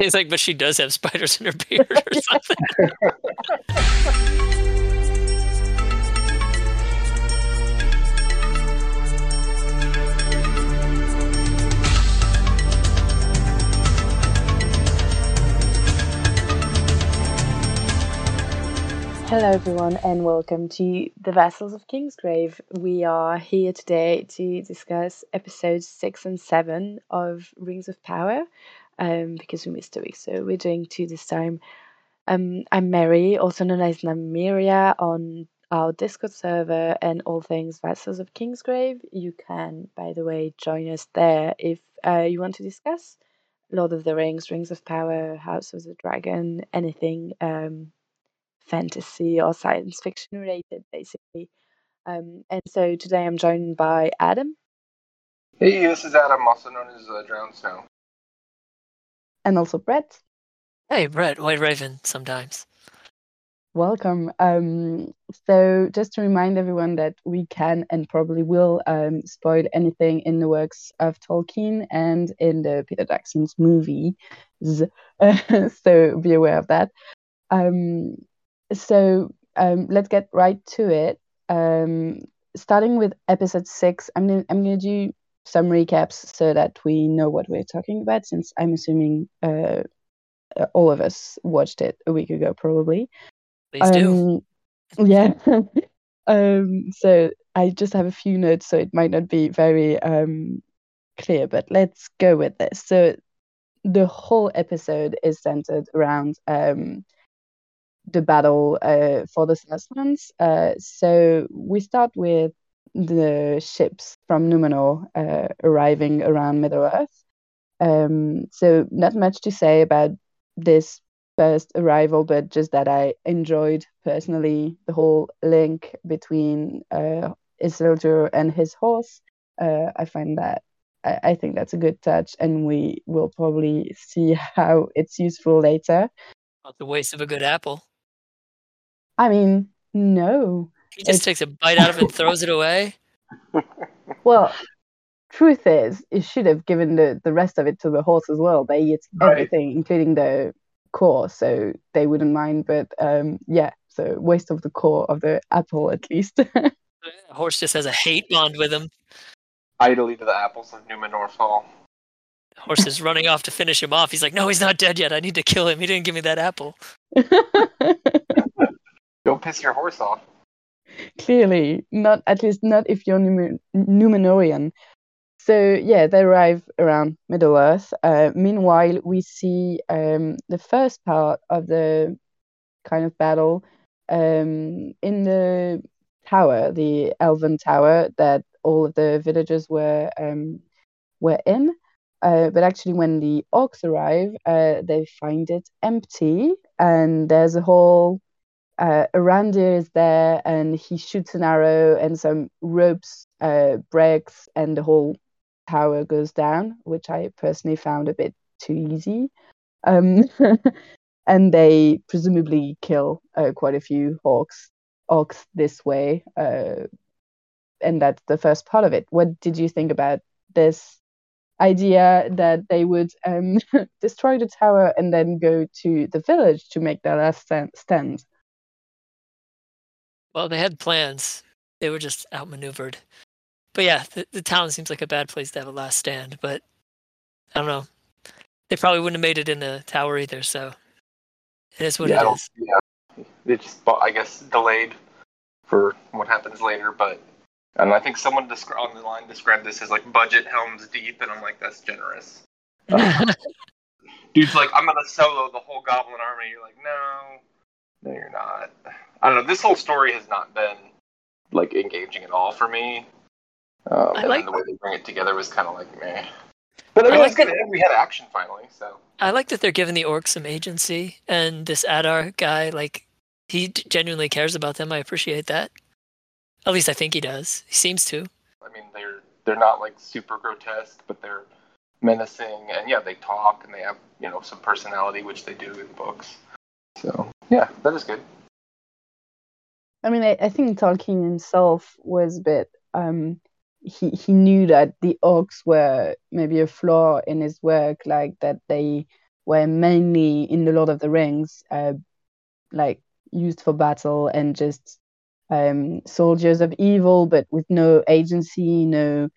He's like, but she does have spiders in her beard or something. Hello, everyone, and welcome to the Vassals of Kingsgrave. We are here today to discuss episodes six and seven of Rings of Power um, because we missed a week, so we're doing two this time. Um, I'm Mary, also known as Namiria, on our Discord server and all things Vassals of Kingsgrave. You can, by the way, join us there if uh, you want to discuss Lord of the Rings, Rings of Power, House of the Dragon, anything. Um, fantasy or science fiction related, basically. Um, and so today I'm joined by Adam. Hey, this is Adam, also known as uh, Drowned Snow. And also Brett. Hey, Brett, White Raven, sometimes. Welcome. Um, so, just to remind everyone that we can and probably will um, spoil anything in the works of Tolkien and in the Peter Jackson's movies. so, be aware of that. Um, so um, let's get right to it. Um, starting with episode six, I'm I'm gonna do some recaps so that we know what we're talking about. Since I'm assuming uh, all of us watched it a week ago, probably. Please um, do. Yeah. um, so I just have a few notes, so it might not be very um, clear, but let's go with this. So the whole episode is centered around um, the battle uh, for the Southlands. Uh, so we start with the ships from Numenor uh, arriving around Middle Earth. Um, so not much to say about this first arrival, but just that I enjoyed personally the whole link between uh, Isildur and his horse. Uh, I find that I, I think that's a good touch, and we will probably see how it's useful later. Not the waste of a good apple. I mean, no. He just it's... takes a bite out of it and throws it away. Well, truth is, it should have given the, the rest of it to the horse as well. They eat right. everything, including the core, so they wouldn't mind. But um, yeah, so waste of the core of the apple at least. the horse just has a hate bond with him. Idly to the apples of Numenor fall. The horse is running off to finish him off. He's like, "No, he's not dead yet. I need to kill him. He didn't give me that apple." Don't piss your horse off. Clearly, not at least not if you're Numenorian. So yeah, they arrive around Middle Earth. Uh, meanwhile, we see um, the first part of the kind of battle um, in the tower, the Elven Tower that all of the villagers were um, were in. Uh, but actually, when the orcs arrive, uh, they find it empty, and there's a whole uh, Arondir is there and he shoots an arrow and some ropes uh, breaks and the whole tower goes down, which I personally found a bit too easy. Um, and they presumably kill uh, quite a few orcs, orcs this way. Uh, and that's the first part of it. What did you think about this idea that they would um, destroy the tower and then go to the village to make their last stand? Well, they had plans. They were just outmaneuvered. But yeah, the, the town seems like a bad place to have a last stand. But I don't know. They probably wouldn't have made it in the tower either. So it is what yeah, it is. Yeah, it's I guess delayed for what happens later. But and I think someone descri- on the line described this as like budget Helm's Deep, and I'm like, that's generous. Uh, dude's like, I'm gonna solo the whole Goblin army. You're like, no, no, you're not. I don't know. This whole story has not been like engaging at all for me. Um, I like the way they bring it together was kind of like meh. But I mean, I like good. We had action finally, so. I like that they're giving the orcs some agency, and this Adar guy, like, he genuinely cares about them. I appreciate that. At least I think he does. He seems to. I mean, they're they're not like super grotesque, but they're menacing, and yeah, they talk and they have you know some personality, which they do in books. So yeah, that is good. I mean, I, I think Tolkien himself was a bit. Um, he he knew that the orcs were maybe a flaw in his work, like that they were mainly in the Lord of the Rings, uh, like used for battle and just um, soldiers of evil, but with no agency, no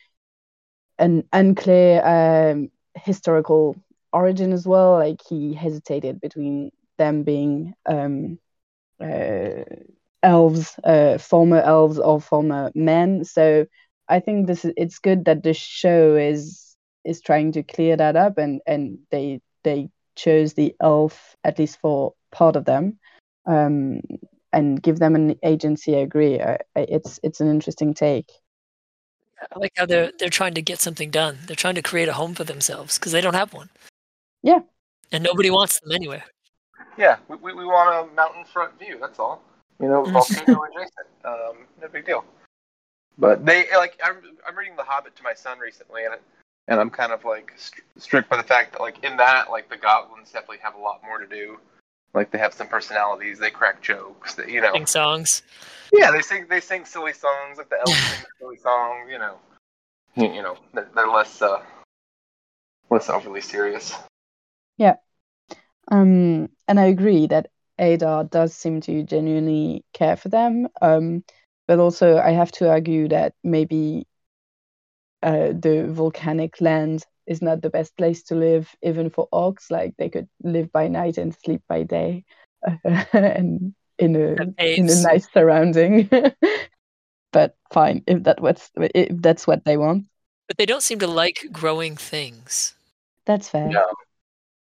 an unclear um, historical origin as well. Like he hesitated between them being um, uh, elves, uh, former elves or former men. So I think this is, it's good that the show is is trying to clear that up, and and they they chose the elf at least for part of them. Um, and give them an agency. I agree. I, it's it's an interesting take. I like how they're they're trying to get something done. They're trying to create a home for themselves because they don't have one. Yeah. And nobody wants them anywhere. Yeah, we, we, we want a mountain front view. That's all. You know, volcano adjacent. Um, no big deal. But they like I'm I'm reading The Hobbit to my son recently, and and I'm kind of like strict by the fact that like in that like the goblins definitely have a lot more to do like they have some personalities. They crack jokes. They, you know, sing songs. Yeah, they sing. They sing silly songs. Like the elves sing silly songs. You know, you know, they're, they're less uh, less overly serious. Yeah, um, and I agree that Adar does seem to genuinely care for them. Um, but also I have to argue that maybe uh, the volcanic land is not the best place to live, even for orcs. Like they could live by night and sleep by day, and in a in a nice surrounding. but fine, if that what's if that's what they want. But they don't seem to like growing things. That's fair. Yeah.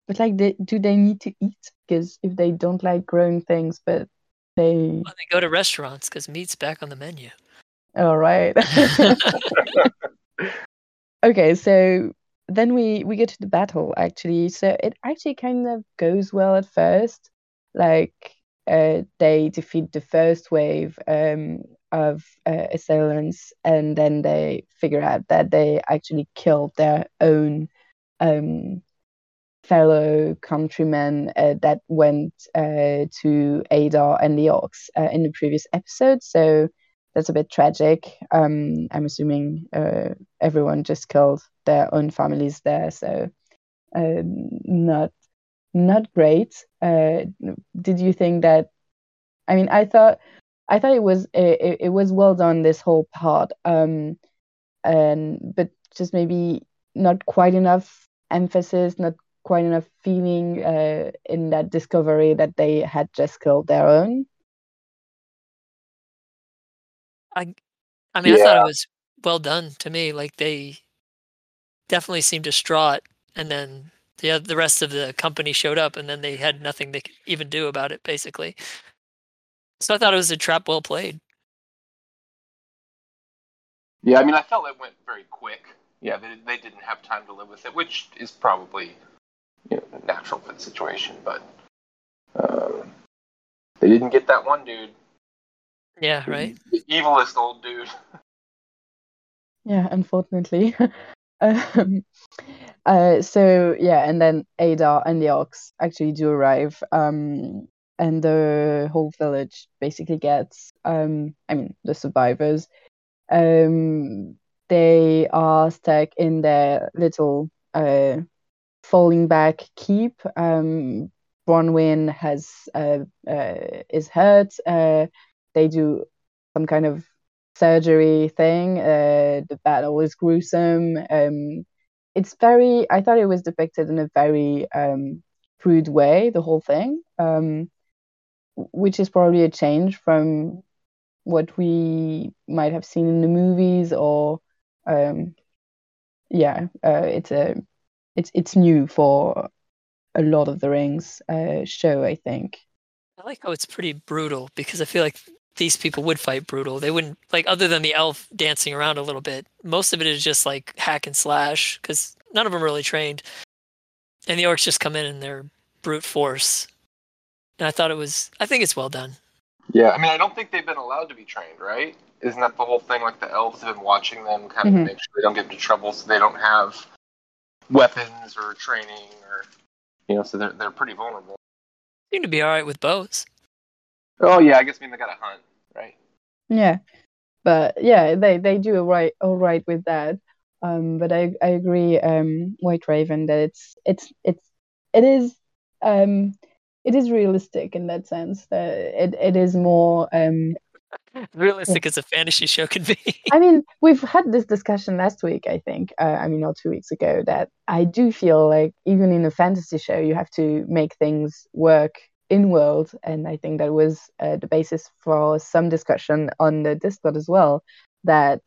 But like, they, do they need to eat? Because if they don't like growing things, but they well, they go to restaurants because meat's back on the menu. All right. okay, so then we we get to the battle actually. So it actually kind of goes well at first. Like uh, they defeat the first wave um, of uh, assailants, and then they figure out that they actually killed their own um, fellow countrymen uh, that went uh, to Adar and the Orcs uh, in the previous episode. So that's a bit tragic. Um, I'm assuming uh, everyone just killed their own families there, so um, not not great. Uh, did you think that? I mean, I thought I thought it was it, it was well done this whole part, um, and but just maybe not quite enough emphasis, not quite enough feeling uh, in that discovery that they had just killed their own. I, I mean, yeah. I thought it was well done to me. Like they definitely seemed distraught, and then the the rest of the company showed up, and then they had nothing they could even do about it, basically. So I thought it was a trap well played. Yeah, I mean, I felt it went very quick. Yeah, they they didn't have time to live with it, which is probably you know, natural for the situation, but um, they didn't get that one dude. Yeah, right. The evilest old dude. Yeah, unfortunately. um, uh, so yeah, and then Adar and the Orcs actually do arrive, um, and the whole village basically gets, um, I mean, the survivors, um, they are stuck in their little uh, falling back keep. Um, Bronwyn has uh, uh, is hurt. Uh, they do some kind of surgery thing. Uh, the battle is gruesome. Um, it's very. I thought it was depicted in a very um, crude way. The whole thing, um, which is probably a change from what we might have seen in the movies, or um, yeah, uh, it's a it's it's new for a lot of the Rings uh, show. I think. I like how it's pretty brutal because I feel like these people would fight brutal. They wouldn't like other than the elf dancing around a little bit. Most of it is just like hack and slash because none of them are really trained, and the orcs just come in and they're brute force. And I thought it was. I think it's well done. Yeah, I mean, I don't think they've been allowed to be trained, right? Isn't that the whole thing? Like the elves have been watching them, kind of mm-hmm. make sure they don't get into trouble, so they don't have weapons or training, or you know, so they're they're pretty vulnerable. Seem to be all right with bows. Oh yeah, I guess I mean they got to hunt, right? Yeah, but yeah, they they do all right all right with that. Um, but I I agree, um, White Raven, that it's it's it's it is um it is realistic in that sense. That it it is more um Realistic as a fantasy show can be. I mean, we've had this discussion last week, I think. Uh, I mean, or two weeks ago, that I do feel like even in a fantasy show, you have to make things work in world. And I think that was uh, the basis for some discussion on the Discord as well. That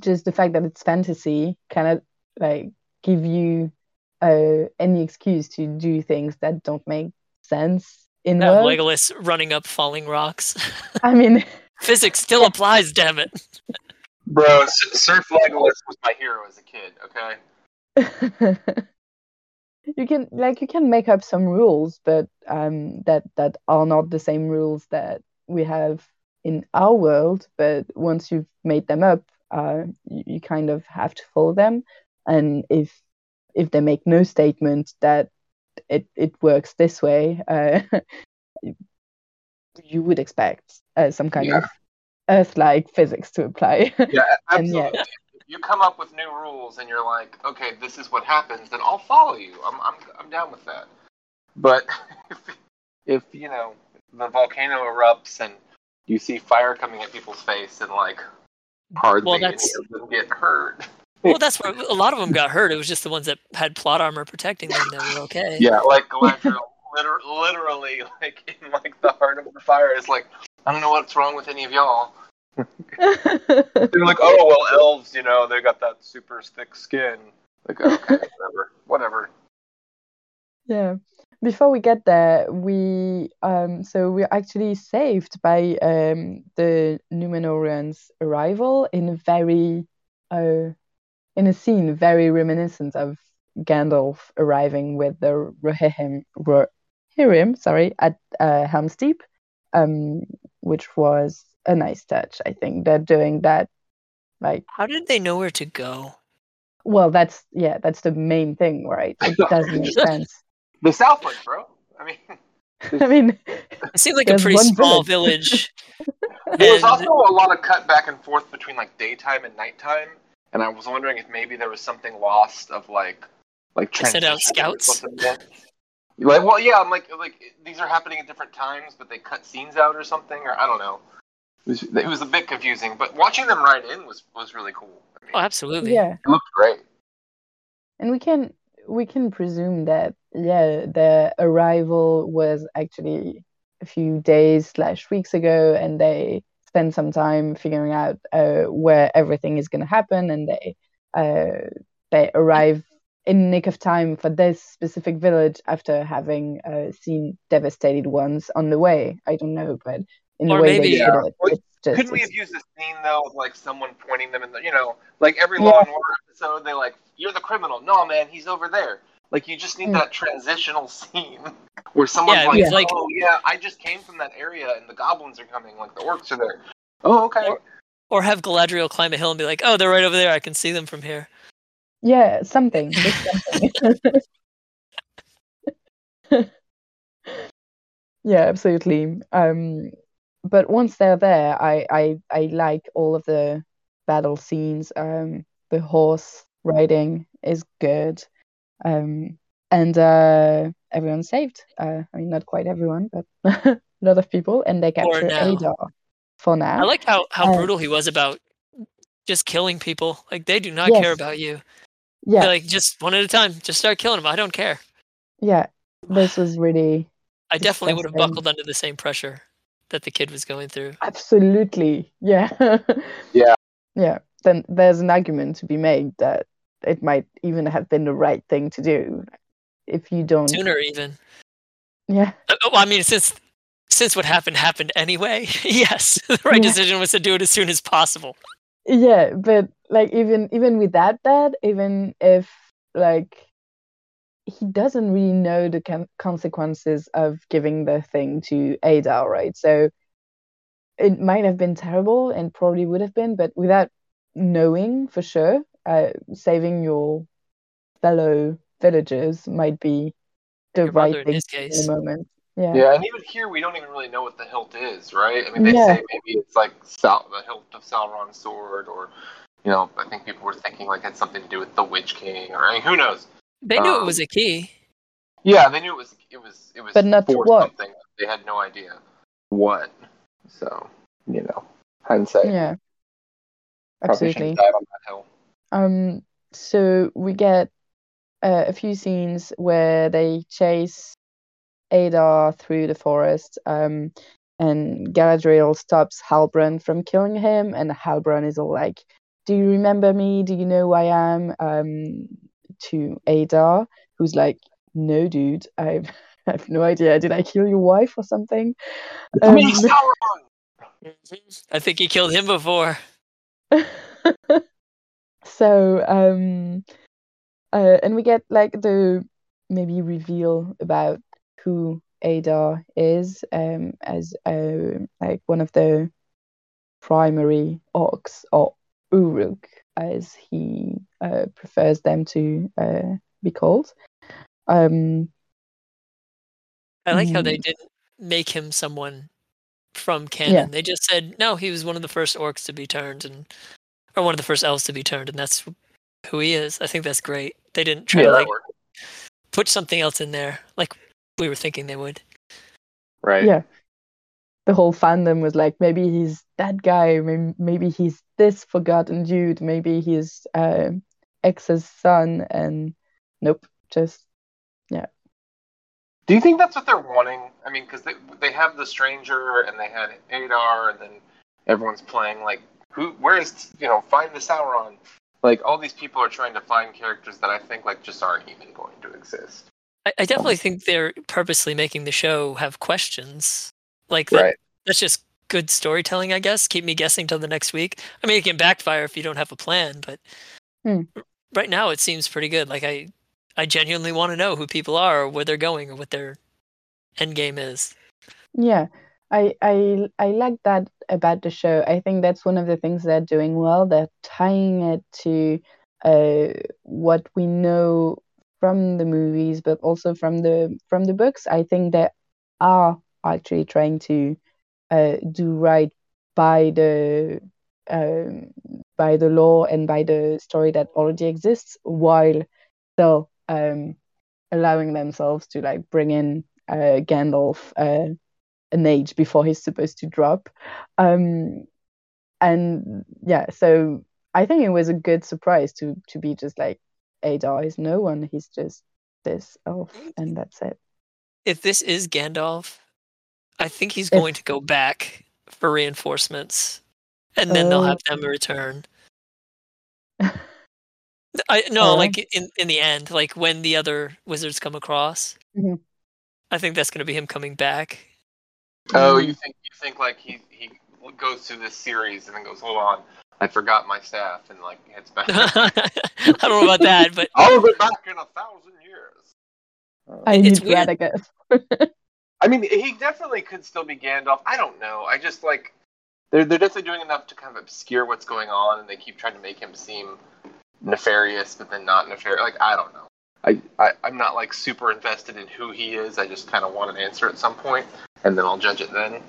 just the fact that it's fantasy cannot like give you uh, any excuse to do things that don't make sense in That world. Legolas running up falling rocks. I mean, Physics still applies, damn it. Bro, S- Surf Legolas was my hero as a kid. Okay. you can like you can make up some rules but um that that are not the same rules that we have in our world but once you've made them up uh you, you kind of have to follow them and if if they make no statement that it it works this way uh you would expect uh, some kind Yeah. of earth-like physics to apply Yeah, And yeah. absolutely. If you come up with new rules and you're like, okay, this is what happens, then I'll follow you. I'm I'm I'm down with that. But if, if you know the volcano erupts and you see fire coming at people's face and like hardly Well, any that's- of them get hurt. Well, that's where a lot of them got hurt. It was just the ones that had plot armor protecting them that were okay. Yeah, like Galadriel, liter- literally, like in like the heart of the fire is like, I don't know what's wrong with any of y'all. They're like, oh well, elves, you know, they got that super thick skin. Like, okay, whatever, whatever. Yeah. Before we get there, we um so we're actually saved by um the Numenorians' arrival in a very uh in a scene very reminiscent of Gandalf arriving with the Rohirrim Rohirrim, sorry, at uh, Helm's Deep, um, which was a nice touch. I think they're doing that like How did they know where to go? well, that's yeah, that's the main thing, right? It doesn't make sense. The Southland, bro. I mean, I mean, It seemed like a pretty small village. there was also a lot of cut back and forth between like daytime and nighttime, and I was wondering if maybe there was something lost of like like They sent out scouts? Something. Like, well, yeah, I'm like, like these are happening at different times, but they cut scenes out or something, or I don't know. It was, it was a bit confusing, but watching them ride in was was really cool. I mean, Oh, absolutely. yeah. it looked great. And we can we can presume that yeah, the arrival was actually a few days slash weeks ago, and they spend some time figuring out uh, where everything is going to happen, and they uh, they arrive in nick of time for this specific village after having uh, seen devastated ones on the way. I don't know, but in Or the way maybe- they did Yeah. it, Well, it's just Couldn't we it's- have used this scene though, with like someone pointing them in the, you know, like every Yeah. Law and Order episode, they like, you're the criminal. No, man, he's over there. Like you just need Mm. that transitional scene where someone's Yeah, like, it's like- oh yeah, I just came from that area and the goblins are coming, like the orcs are there. Oh okay. Or- Or have Galadriel climb a hill and be like, "Oh, they're right over there. I can see them from here." Yeah, something. something. yeah, absolutely. Um, but once they're there, I, I I like all of the battle scenes. Um, the horse riding is good. Um, and uh, everyone's saved. Uh, I mean, not quite everyone, but a lot of people, and they capture. Adar for now. I like how how Uh, brutal he was about just killing people. Like they do not Yes. care about you. Yeah, They're like just one at a time. Just start killing them. I don't care. yeah. This was really I definitely would have buckled under the same pressure that the kid was going through. Absolutely. Yeah. Yeah. Yeah. Then there's an argument to be made that it might even have been the right thing to do if you don't. Sooner even. Yeah. Uh, Well, I mean, since since what happened happened anyway, yes, the right Yeah. decision was to do it as soon as possible. Yeah, but like even even with that bad, even if like he doesn't really know the con- consequences of giving the thing to Adar, right? So it might have been terrible and probably would have been, but without knowing for sure, uh, saving your fellow villagers might be the Your right mother in thing his to do in the moment. Yeah. Yeah, and even here we don't even really know what the hilt is, right? I mean, they Yeah. say maybe it's like Sal- the hilt of Sauron's sword, or you know, I think people were thinking like it had something to do with the Witch King, or I mean, who knows? They knew it Um, was a key. Yeah, they knew it was it was it was But not for what. something. They had no idea what. So you know, hindsight. Yeah, Probably should have absolutely. died on that hill. Um, so we get uh, a few scenes where they chase Adar through the forest, um, and Galadriel stops Halbrand from killing him, and Halbrand is all like, "Do you remember me? Do you know who I am?" Um, to Adar, who's like, "No, dude, I've, I have no idea. Did I kill your wife or something?" Um, I think he killed him before. so um uh and we get like the maybe reveal about who Adar is um as uh, like one of the primary orcs or Uruk as he uh, prefers them to uh, be called um I like how they didn't make him someone from canon. They just said no, he was one of the first orcs to be turned, and or one of the first elves to be turned, and that's who he is. I think that's great. They didn't try Yeah, to like put something else in there, like we were thinking they would. Right. yeah the whole fandom was like maybe he's that guy maybe, maybe he's this forgotten dude maybe he's uh, ex's son and nope just yeah. Do you think that's what they're wanting? I mean, because they they have the stranger and they had Adar, and then everyone's playing like who? Where is you know find the Sauron? Like all these people are trying to find characters that I think like just aren't even going to exist. I, I definitely think they're purposely making the show have questions. Like that, that's just good storytelling, I guess. Keep me guessing till the next week. I mean, it can backfire if you don't have a plan, but Hmm. right now it seems pretty good. Like I, I genuinely want to know who people are, or where they're going, or what their end game is. yeah i i i like that about the show i think that's one of the things they're doing well they're tying it to uh what we know from the movies but also from the from the books i think they are actually trying to uh do right by the um by the lore and by the story that already exists while still um allowing themselves to like bring in uh Gandalf uh an age before he's supposed to drop. Um, and yeah, so I think it was a good surprise to to be just like Adar is no one, he's just this elf, and that's it. If this is Gandalf, I think he's going to go back for reinforcements, and then they'll have them Oh. return. I no, Yeah. like in in the end, like when the other wizards come across, Mhm. I think that's going to be him coming back. Oh, Mm. you think you think like he he goes through this series and then goes, hold on, I forgot my staff, and like heads back. I don't know about that, but I'll be back in a thousand years. Uh, I It's need that, weird. I mean, he definitely could still be Gandalf. I don't know. I just like they're they're definitely doing enough to kind of obscure what's going on, and they keep trying to make him seem nefarious, but then not nefarious. Like I don't know. I, I I'm not like super invested in who he is. I just kind of want an answer at some point, and then I'll judge it then.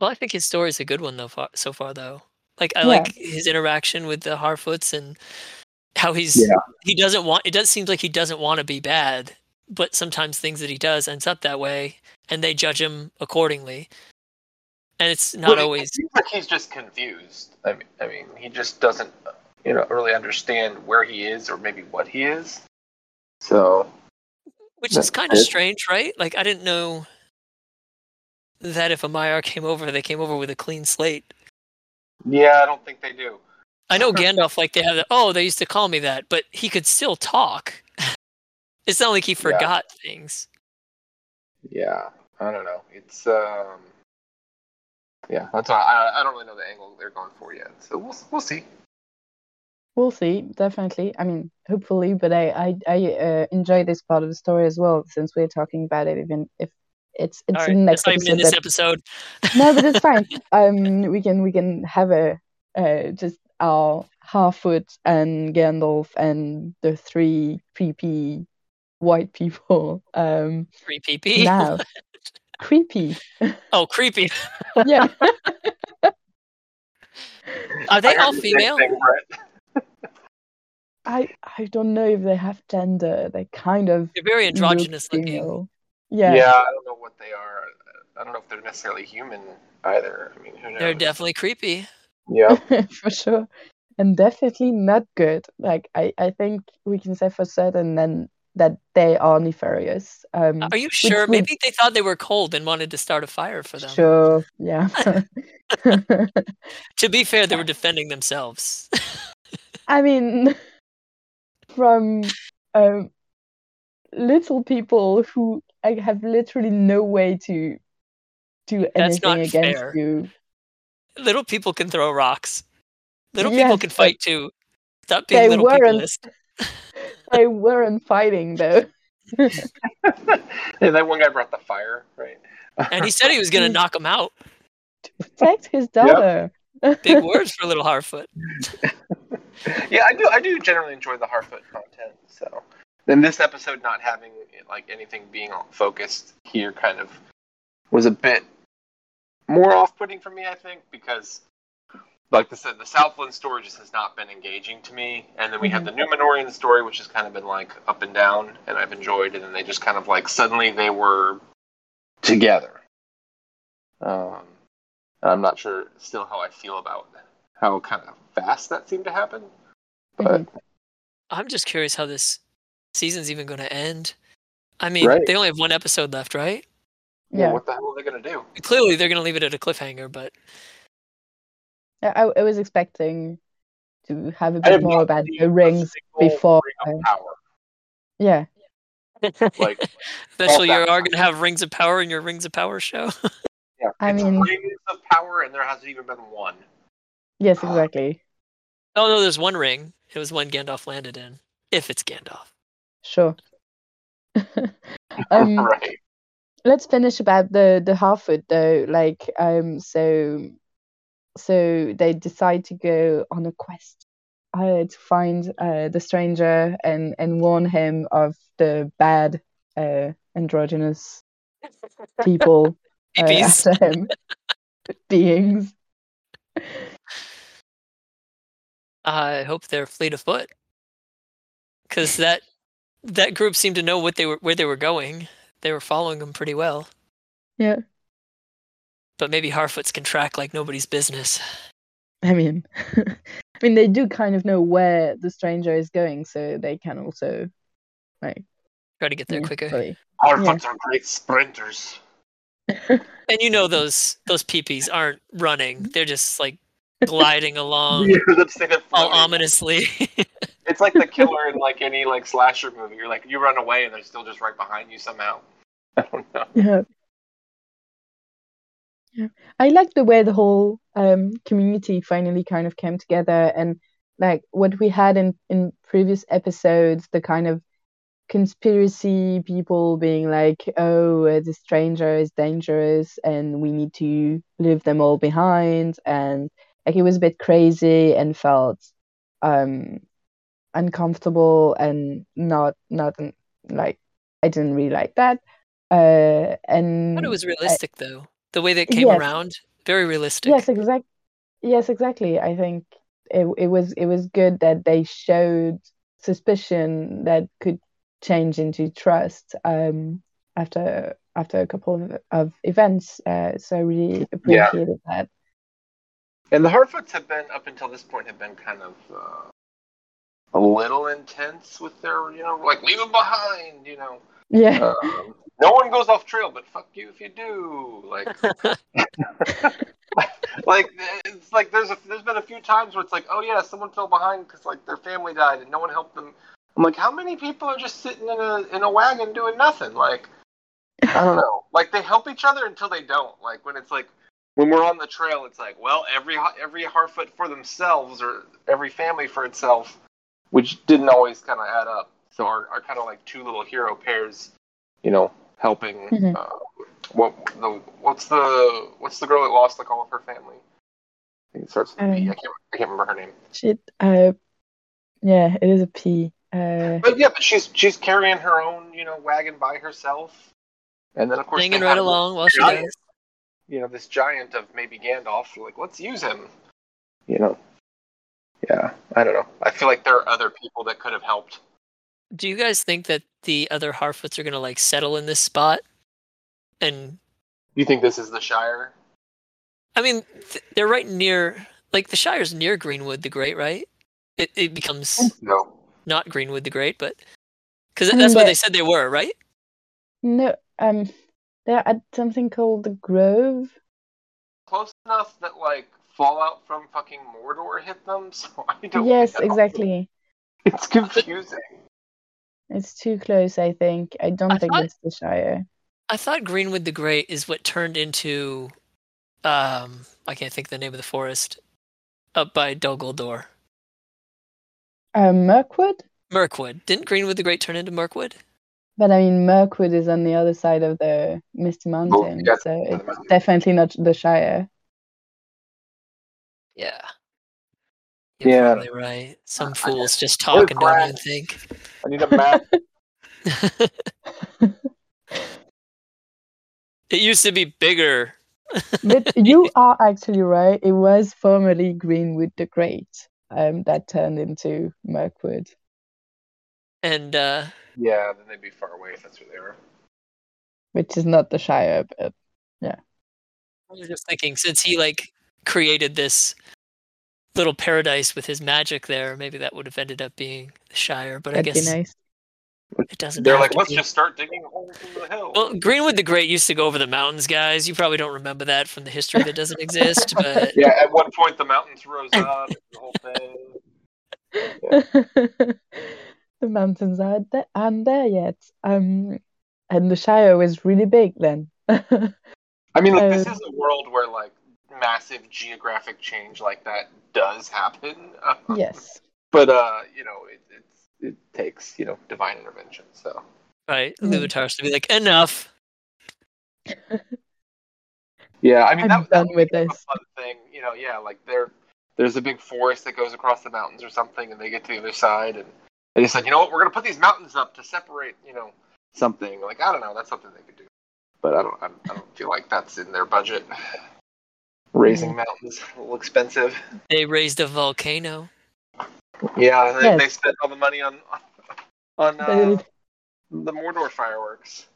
well, I think his story is a good one though. Far, so far, though, like I Yeah. like his interaction with the Harfoots and how he's Yeah. he doesn't want. It does seem like he doesn't want to be bad, but sometimes things that he does ends up that way, and they judge him accordingly. And it's not Well, always It seems like he's just confused. I mean, I mean, he just doesn't, you know, really understand where he is or maybe what he is. So Which is kind of strange, right? Like I didn't know that if a Maiar came over, they came over with a clean slate. yeah, I don't think they do. I know Gandalf, like they have that. Oh, they used to call me that, but he could still talk. It's not like he Yeah. forgot things. Yeah, I don't know. It's um, yeah, that's why I I don't really know the angle they're going for yet. So we'll we'll see. We'll see, definitely. I mean, hopefully, but I I, I uh, enjoy this part of the story as well, since we're talking about it. Even if it's it's All the next that's not even in episode this that episode. no, but it's fine. Um, we can we can have a uh, just our Harfoot and Gandalf and the three creepy white people. Um, Free PP. now creepy. Oh, creepy. Yeah, Are they all female? thing, Brett. I I don't know if they have gender. They kind of They're very look androgynous looking. Yeah. Yeah. I don't know what they are. I don't know if they're necessarily human either. I mean, who knows? They're definitely creepy. Yeah. for sure. And definitely not good. Like I, I think we can say for certain then that they are nefarious. Um Are you sure? Maybe they thought they were cold and wanted to start a fire for them. sure, yeah. To be fair, they were defending themselves. I mean from um little people who have literally no way to do That's not anything against fair. you. little people can throw rocks. Little Yes, people can fight too. Stop being they little weren't. Peopleist. They weren't fighting though. yeah, that one guy brought the fire, right? And he said he was going to knock him out. To protect his daughter. Big words for little Harfoot. yeah, I do. I do generally enjoy the Harfoot content. So, then this episode not having like anything being focused here kind of was a bit more off-putting for me. I think because, like I said, the Southland story just has not been engaging to me, and then we have the Numenorian story, which has kind of been like up and down, and I've enjoyed, and then they just kind of like suddenly they were together. Um, I'm not sure still how I feel about how kind of fast that seemed to happen. But I'm just curious how this season's even going to end. I mean, Right. they only have one episode left, right? yeah. Yeah. what the hell are they gonna do? Clearly, they're going to leave it at a cliffhanger, but I, I I was expecting to have a bit more about the rings before. Ring of uh, power. yeah, Like, eventually that you are going to have Rings of Power in your Rings of Power show. yeah, I it's mean- rings of power, and there hasn't even been one. yes, exactly. oh, no, there's one ring. It was one Gandalf landed in. If it's Gandalf. Sure. um, right. let's finish about the the Harfoot though. Like, um, so so they decide to go on a quest uh, to find uh, the stranger and and warn him of the bad uh, androgynous people uh, after him beings. I hope they're fleet of foot. Because that that group seemed to know what they were where they were going. They were following them pretty well. Yeah, But maybe Harfoots can track like nobody's business. I mean, I mean they do kind of know where the stranger is going, so they can also like Try to get there yeah, quicker. really- Harfoots are great sprinters. And you know those those peepees aren't running. They're just like gliding along Yeah, let's say that all ominously. It's like the killer in like any like slasher movie. You're like you run away and they're still just right behind you somehow. I don't know. Yeah. Yeah. I like the way the whole um community finally kind of came together and like what we had in in previous episodes, the kind of conspiracy people being like, oh, uh, the stranger is dangerous and we need to leave them all behind. And like it was a bit crazy and felt um uncomfortable and not, not like, I didn't really like that. Uh, and but it was realistic though. The way that it came Yes. around, very realistic. Yes, exactly Yes, exactly. I think it it was it was good that they showed suspicion that could change into trust um after after a couple of, of events. Uh, so I really appreciated that. And the Harfoots have been up until this point have been kind of uh, a little intense with their you know like leave them behind you know. Yeah. Um, no one goes off trail, but fuck you if you do. Like, like it's like there's a there's been a few times where it's like, oh yeah, someone fell behind because like their family died and no one helped them. I'm like, how many people are just sitting in a in a wagon doing nothing? Like, I don't know. Like they help each other until they don't. Like when it's like when we're on the trail, it's like, well, every every Harfoot for themselves or every family for itself, which didn't always kind of add up. So our, our kind of like two little hero pairs, you know, helping. Mhm. Uh, what the what's the what's the girl that lost like all of her family? I think it starts with a P. Um, I can't I can't remember her name. Shit. Uh, yeah, it is a P. Uh, But yeah, but she's she's carrying her own you know wagon by herself, and then of course Singing they right along while she giant- does. you know this giant of maybe Gandalf. Like let's use him, you know. Yeah, I don't know. I feel like there are other people that could have helped. Do you guys think that the other Harfoots are gonna like settle in this spot? And You think this is the Shire? I mean, th- they're right near. Like the Shire's near Greenwood the Great, right? It it becomes No. not Greenwood the Great, but because I mean, that's where they- they said they were, right? No, um, they're at something called the Grove. Close enough that like fallout from fucking Mordor hit them. So I don't. Yes, know. exactly. It's confusing. It's too close, I think. I don't I think thought- it's the Shire. I thought Greenwood the Great is what turned into, um, I can't think of the name of the forest, up by Dol Guldur. Um, Mirkwood? Mirkwood. Didn't Greenwood the Great turn into Mirkwood? But I mean, Mirkwood is on the other side of the Misty Mountain, yeah, so it's definitely not the Shire. Yeah. You're Yeah. probably right. Some I- fools just We're talk and don't even think. I need a map. it used to be bigger. But you are actually right. It was formerly Greenwood the Great um, that turned into Mirkwood. And uh, yeah, then they'd be far away if that's where they were. which is not the Shire, but yeah. I was just thinking, since he like created this little paradise with his magic there, maybe that would have ended up being the Shire. But I that'd be guess nice. it doesn't. They're like, let's be. just start digging holes into the hill. Well, Greenwood the Great used to go over the mountains, guys. You probably don't remember that from the history that doesn't exist, but yeah, at one point the mountains rose up. the whole thing. the mountains are th- aren't there yet. Um, and the Shire was really big then. I mean, like, this Uh, is a world where like massive geographic change like that does happen. Uh, yes. But uh, you know, it it's, it takes you know divine intervention. So right, Mm. Luvatars to be like, enough. yeah, I mean I'm that, that done would with be a this. fun thing. You know, yeah, like there there's a big forest that goes across the mountains or something, and they get to the other side, and they just said, you know what, we're gonna put these mountains up to separate, you know, something. Like I don't know, that's something they could do. But I don't, I don't, I don't feel like that's in their budget. Raising mountains a little expensive. They raised a volcano. Yeah, they, Yes. they spent all the money on on uh, the Mordor fireworks.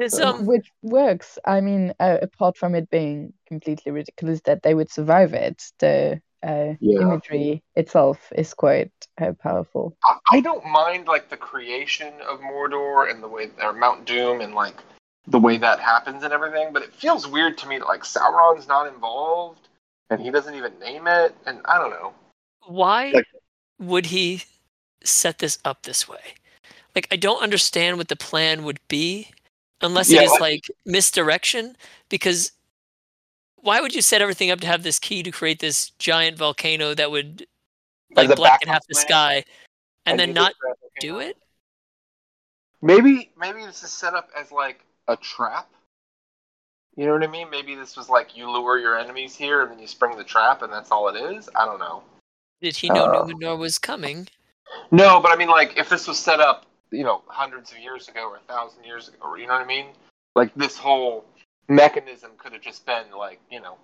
Uh, um, Which works. I mean, uh, apart from it being completely ridiculous that they would survive it, the uh, Yeah. imagery itself is quite uh, powerful. I, I don't mind like the creation of Mordor and the way or Mount Doom and like the way that happens and everything, but it feels weird to me that like Sauron's not involved and he doesn't even name it, and I don't know. why Like- would he set this up this way? Like, I don't understand what the plan would be unless Yeah, it is like- like misdirection. Because why would you set everything up to have this key to create this giant volcano that would As like blacken half the sky and then not do it? Maybe maybe this is set up as like a trap. You know what I mean? Maybe this was like you lure your enemies here and then you spring the trap and that's all it is. I don't know. Did he know Uh, Numenor was coming? No, but I mean, like, if this was set up, you know, hundreds of years ago or a thousand years ago, or you know what I mean? Like, this whole mechanism could have just been, like, you know,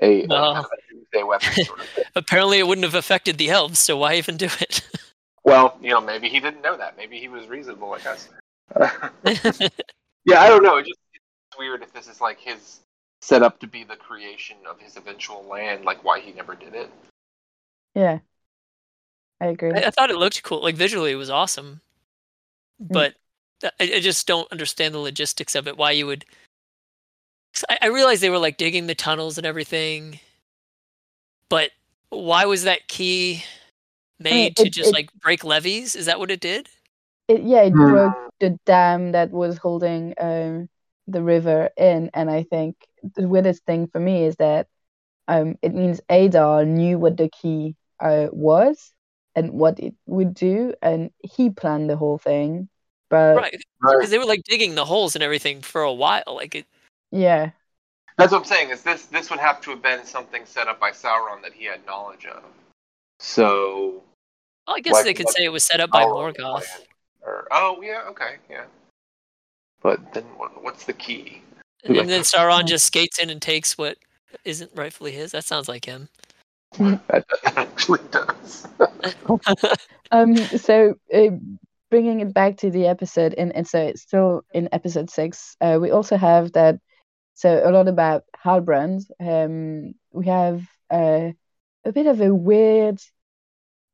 a, a, Well. kind of a weapon sort of. Apparently, it wouldn't have affected the elves, so why even do it? Well, you know, maybe he didn't know that. Maybe he was reasonable like us. yeah, I don't know. It just it's weird if this is like his set up to be the creation of his eventual land, like why he never did it. Yeah, I agree. I, I thought it looked cool. Like visually, it was awesome, mm. but uh, I, I just don't understand the logistics of it. Why you would I, I realized they were like digging the tunnels and everything, but why was that key made to it- just it- like break levees? Is that what it did? It, yeah, it Hmm. broke the dam that was holding um, the river in, and I think the weirdest thing for me is that um, it means Adar knew what the key uh, was and what it would do, and he planned the whole thing. But right, because they were like digging the holes and everything for a while. Like it, yeah, That's what I'm saying. Is this this would have to have been something set up by Sauron that he had knowledge of. So well, I guess Like they could what say it was set up by Sauron's Morgoth. Plan. Or oh yeah, okay, yeah. But then what, what's the key? And Like- then Sauron just skates in and takes what isn't rightfully his. That sounds like him. That actually does. Um, so uh, bringing it back to the episode, and, and so it's still in episode six. Uh, we also have that. So a lot about Halbrand. Um, we have uh, a bit of a weird,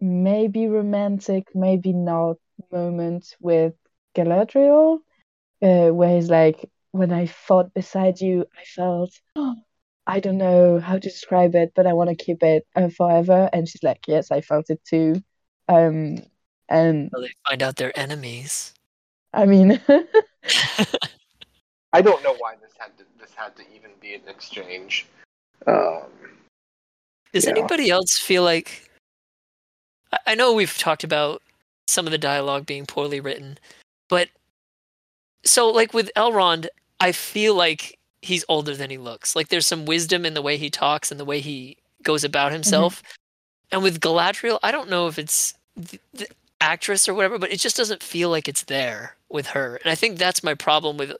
maybe romantic, maybe not moment with Galadriel, uh, where he's like, "When I fought beside you, I felt." I don't know how to describe it, but I want to keep it uh, forever. And she's like, "Yes, I felt it too." Um, and Well, they find out they're enemies. I mean, I don't know why this had to this had to even be an exchange. Um, Does Yeah. anybody else feel like? I- I know we've talked about some of the dialogue being poorly written, but so like with Elrond, I feel like he's older than he looks. Like there's some wisdom in the way he talks and the way he goes about mm-hmm. himself. And with Galadriel, I don't know if it's the, the actress or whatever, but it just doesn't feel like it's there with her. And I think that's my problem with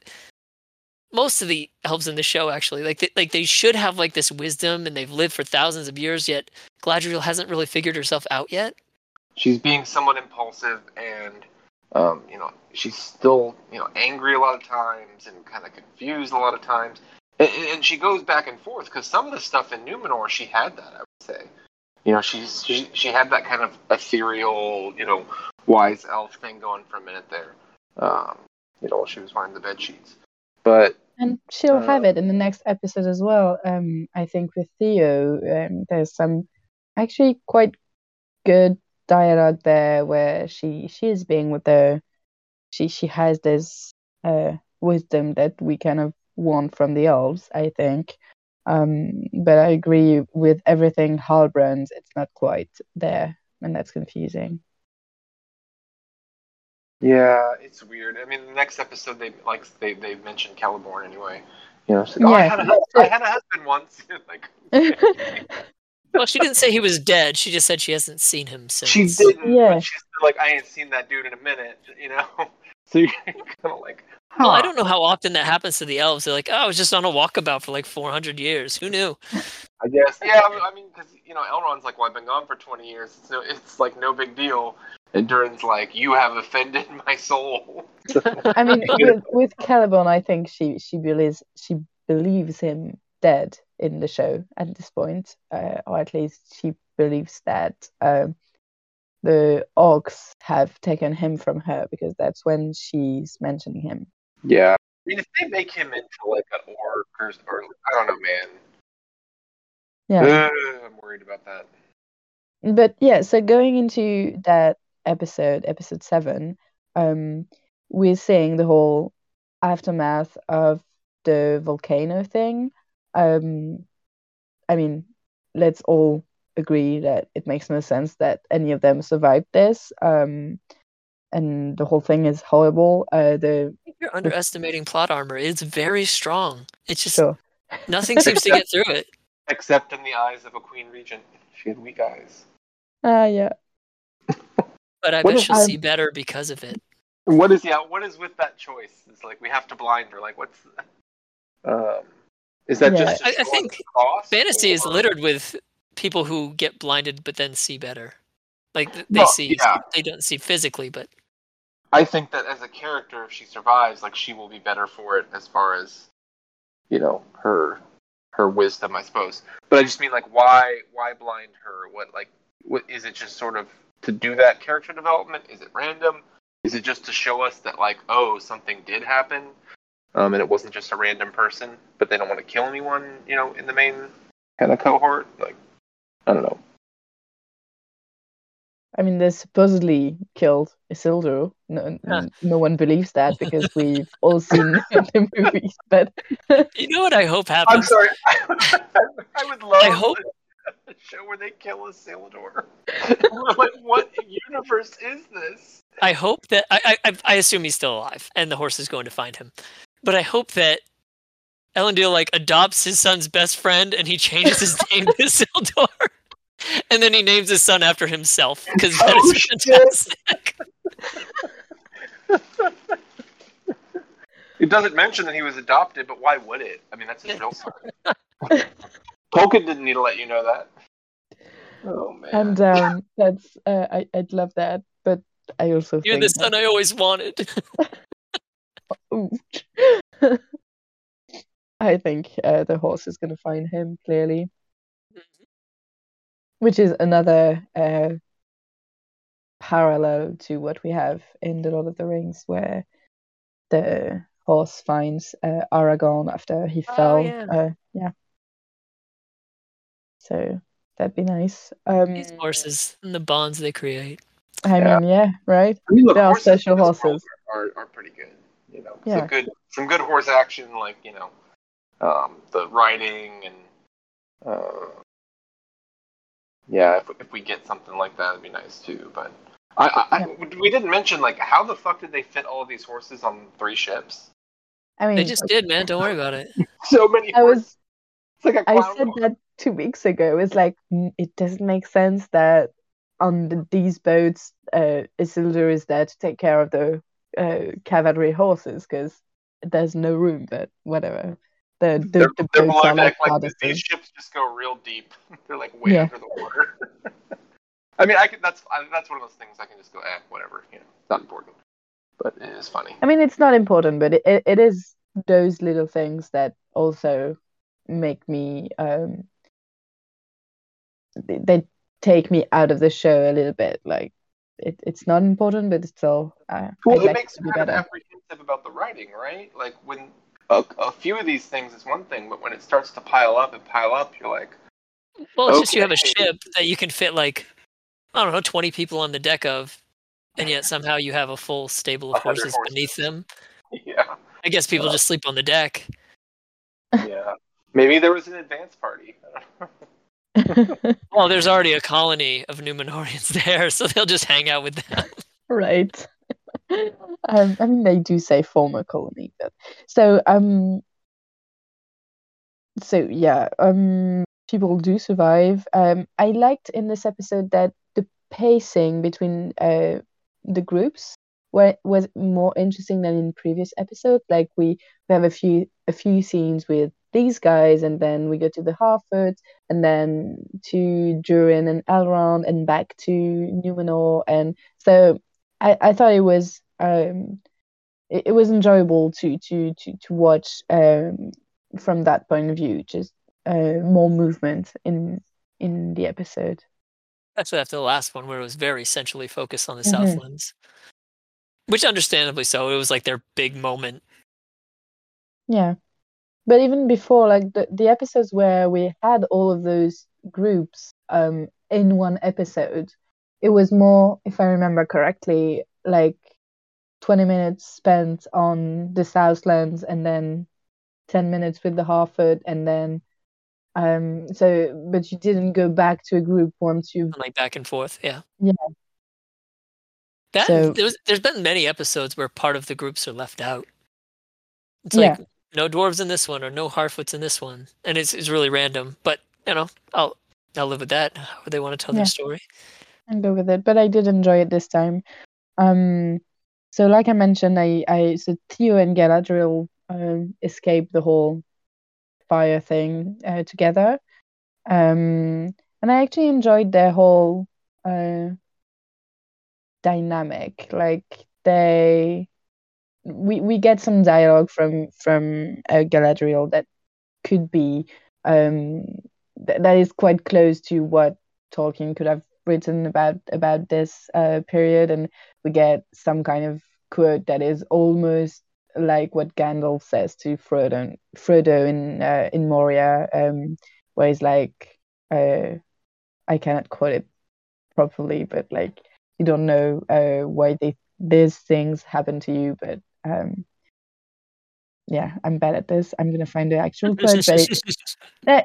most of the elves in the show actually like they, like they should have like this wisdom and they've lived for thousands of years yet Galadriel hasn't really figured herself out yet. She's being somewhat impulsive and um, you know she's still you know angry a lot of times and kind of confused a lot of times and, and she goes back and forth because some of the stuff in Numenor she had that I would say you know she's she, she had that kind of ethereal you know wise elf thing going for a minute there um, you know while she was wearing the bed sheets but and she'll Uh, have it in the next episode as well. Um, I think with Theo, um, there's some actually quite good dialogue there where she she is being with the she she has this uh wisdom that we kind of want from the elves, I think. Um, but I agree with everything Halbrand, it's not quite there, and that's confusing. Yeah, it's weird. I mean, the next episode they like they they mentioned Celeborn anyway. You know, like, oh, I had a I had a husband once. like Well, she didn't say he was dead. She just said she hasn't seen him since. she didn't, Yeah. but she's like, I ain't seen that dude in a minute. You know, so you're kind of like, Well, I don't know how often that happens to the elves. They're like, "Oh, I was just on a walkabout for like 400 years. Who knew?" I guess. Yeah, I mean- because you know, Elrond's like, well, I've been gone for twenty years. It's no, it's like no big deal. And Durin's like, you have offended my soul. I mean, with with Celeborn, I think she she believes she believes him dead in the show at this point, uh, or at least she believes that um, the orcs have taken him from her because that's when she's mentioning him. Yeah. I mean, if they make him into like an orc or, or I don't know, man. Yeah, Ugh, I'm worried about that. but yeah. So going into that episode, episode seven, um, we're seeing the whole aftermath of the volcano thing. Um, I mean, let's all agree that it makes no sense that any of them survived this. Um, and the whole thing is horrible. Uh, the You're underestimating plot armor. It's very strong. It's just sure. nothing seems to get through it. Except in the eyes of a queen regent. She had weak eyes. Ah, yeah. But I What bet she'll I'm- see better because of it. What is yeah? What is with that choice? It's like we have to blind her. Like what's um? Is that Yeah. just to I- I think us the cost, Fantasy is littered with people who get blinded but then see better. Like they Well, see, yeah. they don't see physically, but I think that as a character, if she survives, like she will be better for it as far as you know her her wisdom, I suppose. But I just mean like why why blind her? What like what is it? Just sort of to do that character development? Is it random? Is it just to show us that like oh something did happen, um, and it wasn't just a random person, but they don't want to kill anyone, you know, in the main kind of cohort? Like I don't know. I mean, they supposedly killed Isildur. No, n- Huh. no one believes that because we've all seen the movies. But you know what I hope happens. I'm sorry. I would love I hope- a show where they kill Isildur. like, what universe is this? I hope that I, I I assume he's still alive and the horse is going to find him. But I hope that Elendil like adopts his son's best friend and he changes his name to Isildur. And then he names his son after himself because that Oh, is fantastic. It doesn't mention that he was adopted, but why would it? I mean, that's his real son. Tolkien didn't need to let you know that. Oh man. and um, that's uh, I I'd love that, but I also You're think the that- son I always wanted. Ooh. I think uh, the horse is going to find him clearly, which is another uh, parallel to what we have in The Lord of the Rings, where the horse finds uh, Aragorn after he Oh, fell. yeah. Uh, yeah. So that'd be nice. Um, These horses and the bonds they create. I Yeah. mean, yeah, right. I mean, look, They are horses in special this world horses. Are, are pretty good. You know, Yeah. some good some good horse action, like you know, um, the riding and uh, yeah. If, if we get something like that, it'd be nice too. But I, I, I we didn't mention like how the fuck did they fit all of these horses on three ships? I mean, They just did, man. Don't worry about it. So many. I horses. was It's like a I said car. that two weeks ago. It was like mm, it doesn't make sense that on the, these boats, uh, Isildur is there to take care of the uh, cavalry horses because there's no room. But whatever, the the, They're, the they're more like like these ships just go real deep. They're like way Yeah. under the water. I mean, I can. That's I, that's one of those things I can just go, eh, whatever. You know, it's not important, but it is funny. I mean, it's not important, but it, it, it is those little things that also make me um they, they take me out of the show a little bit. Like it, it's not important, but it's still uh, Well, I'd it like makes it to you be better. apprehensive about the writing, right? Like when a, a few of these things is one thing, but when it starts to pile up and pile up, you're like, Well, it's just you have a ship that you can fit like I don't know, twenty people on the deck of, and yet somehow you have a full stable of horses horses. beneath them. yeah, I guess people Uh, just sleep on the deck. yeah. Maybe there was an advance party. Well, there's already a colony of Numenorians there, so they'll just hang out with them. right. um, I mean, they do say former colony, but so um, so yeah, um, people do survive. Um, I liked in this episode that the pacing between uh the groups were was more interesting than in previous episodes. Like we, we have a few a few scenes with these guys, and then we go to the Harfoots, and then to Durin and Elrond, and back to Numenor, and so I, I thought it was um it, it was enjoyable to to to to watch um from that point of view, just uh more movement in in the episode. Especially after the last one, where it was very centrally focused on the Mhm. Southlands, which understandably so. It was like their big moment. Yeah. But even before, like the, the episodes where we had all of those groups um in one episode, it was more, if I remember correctly, like 20 minutes spent on the Southlands and then 10 minutes with the Harfoot and then um so but you didn't go back to a group once you like back and forth. Yeah. Yeah. That So- there was, there's been many episodes where part of the groups are left out. It's Yeah. like no dwarves in this one or no Harfoots in this one, and it's it's really random. But you know, I'll I'll live with that. However they want to tell Yeah. their story. and go with it. But I did enjoy it this time. Um, so like I mentioned, I, I so Theo and Galadriel um, escaped the whole fire thing uh, together. Um, and I actually enjoyed their whole uh, dynamic. Like they, we we get some dialogue from from uh, Galadriel that could be um th- that is quite close to what Tolkien could have written about about this uh, period, and we get some kind of quote that is almost like what Gandalf says to Frodo, Frodo in uh, in Moria, um, where he's like, uh, I cannot quote it properly, but like you don't know uh, why they, these things happen to you, but um, yeah, I'm bad at this. I'm gonna find the actual quote, but it, uh,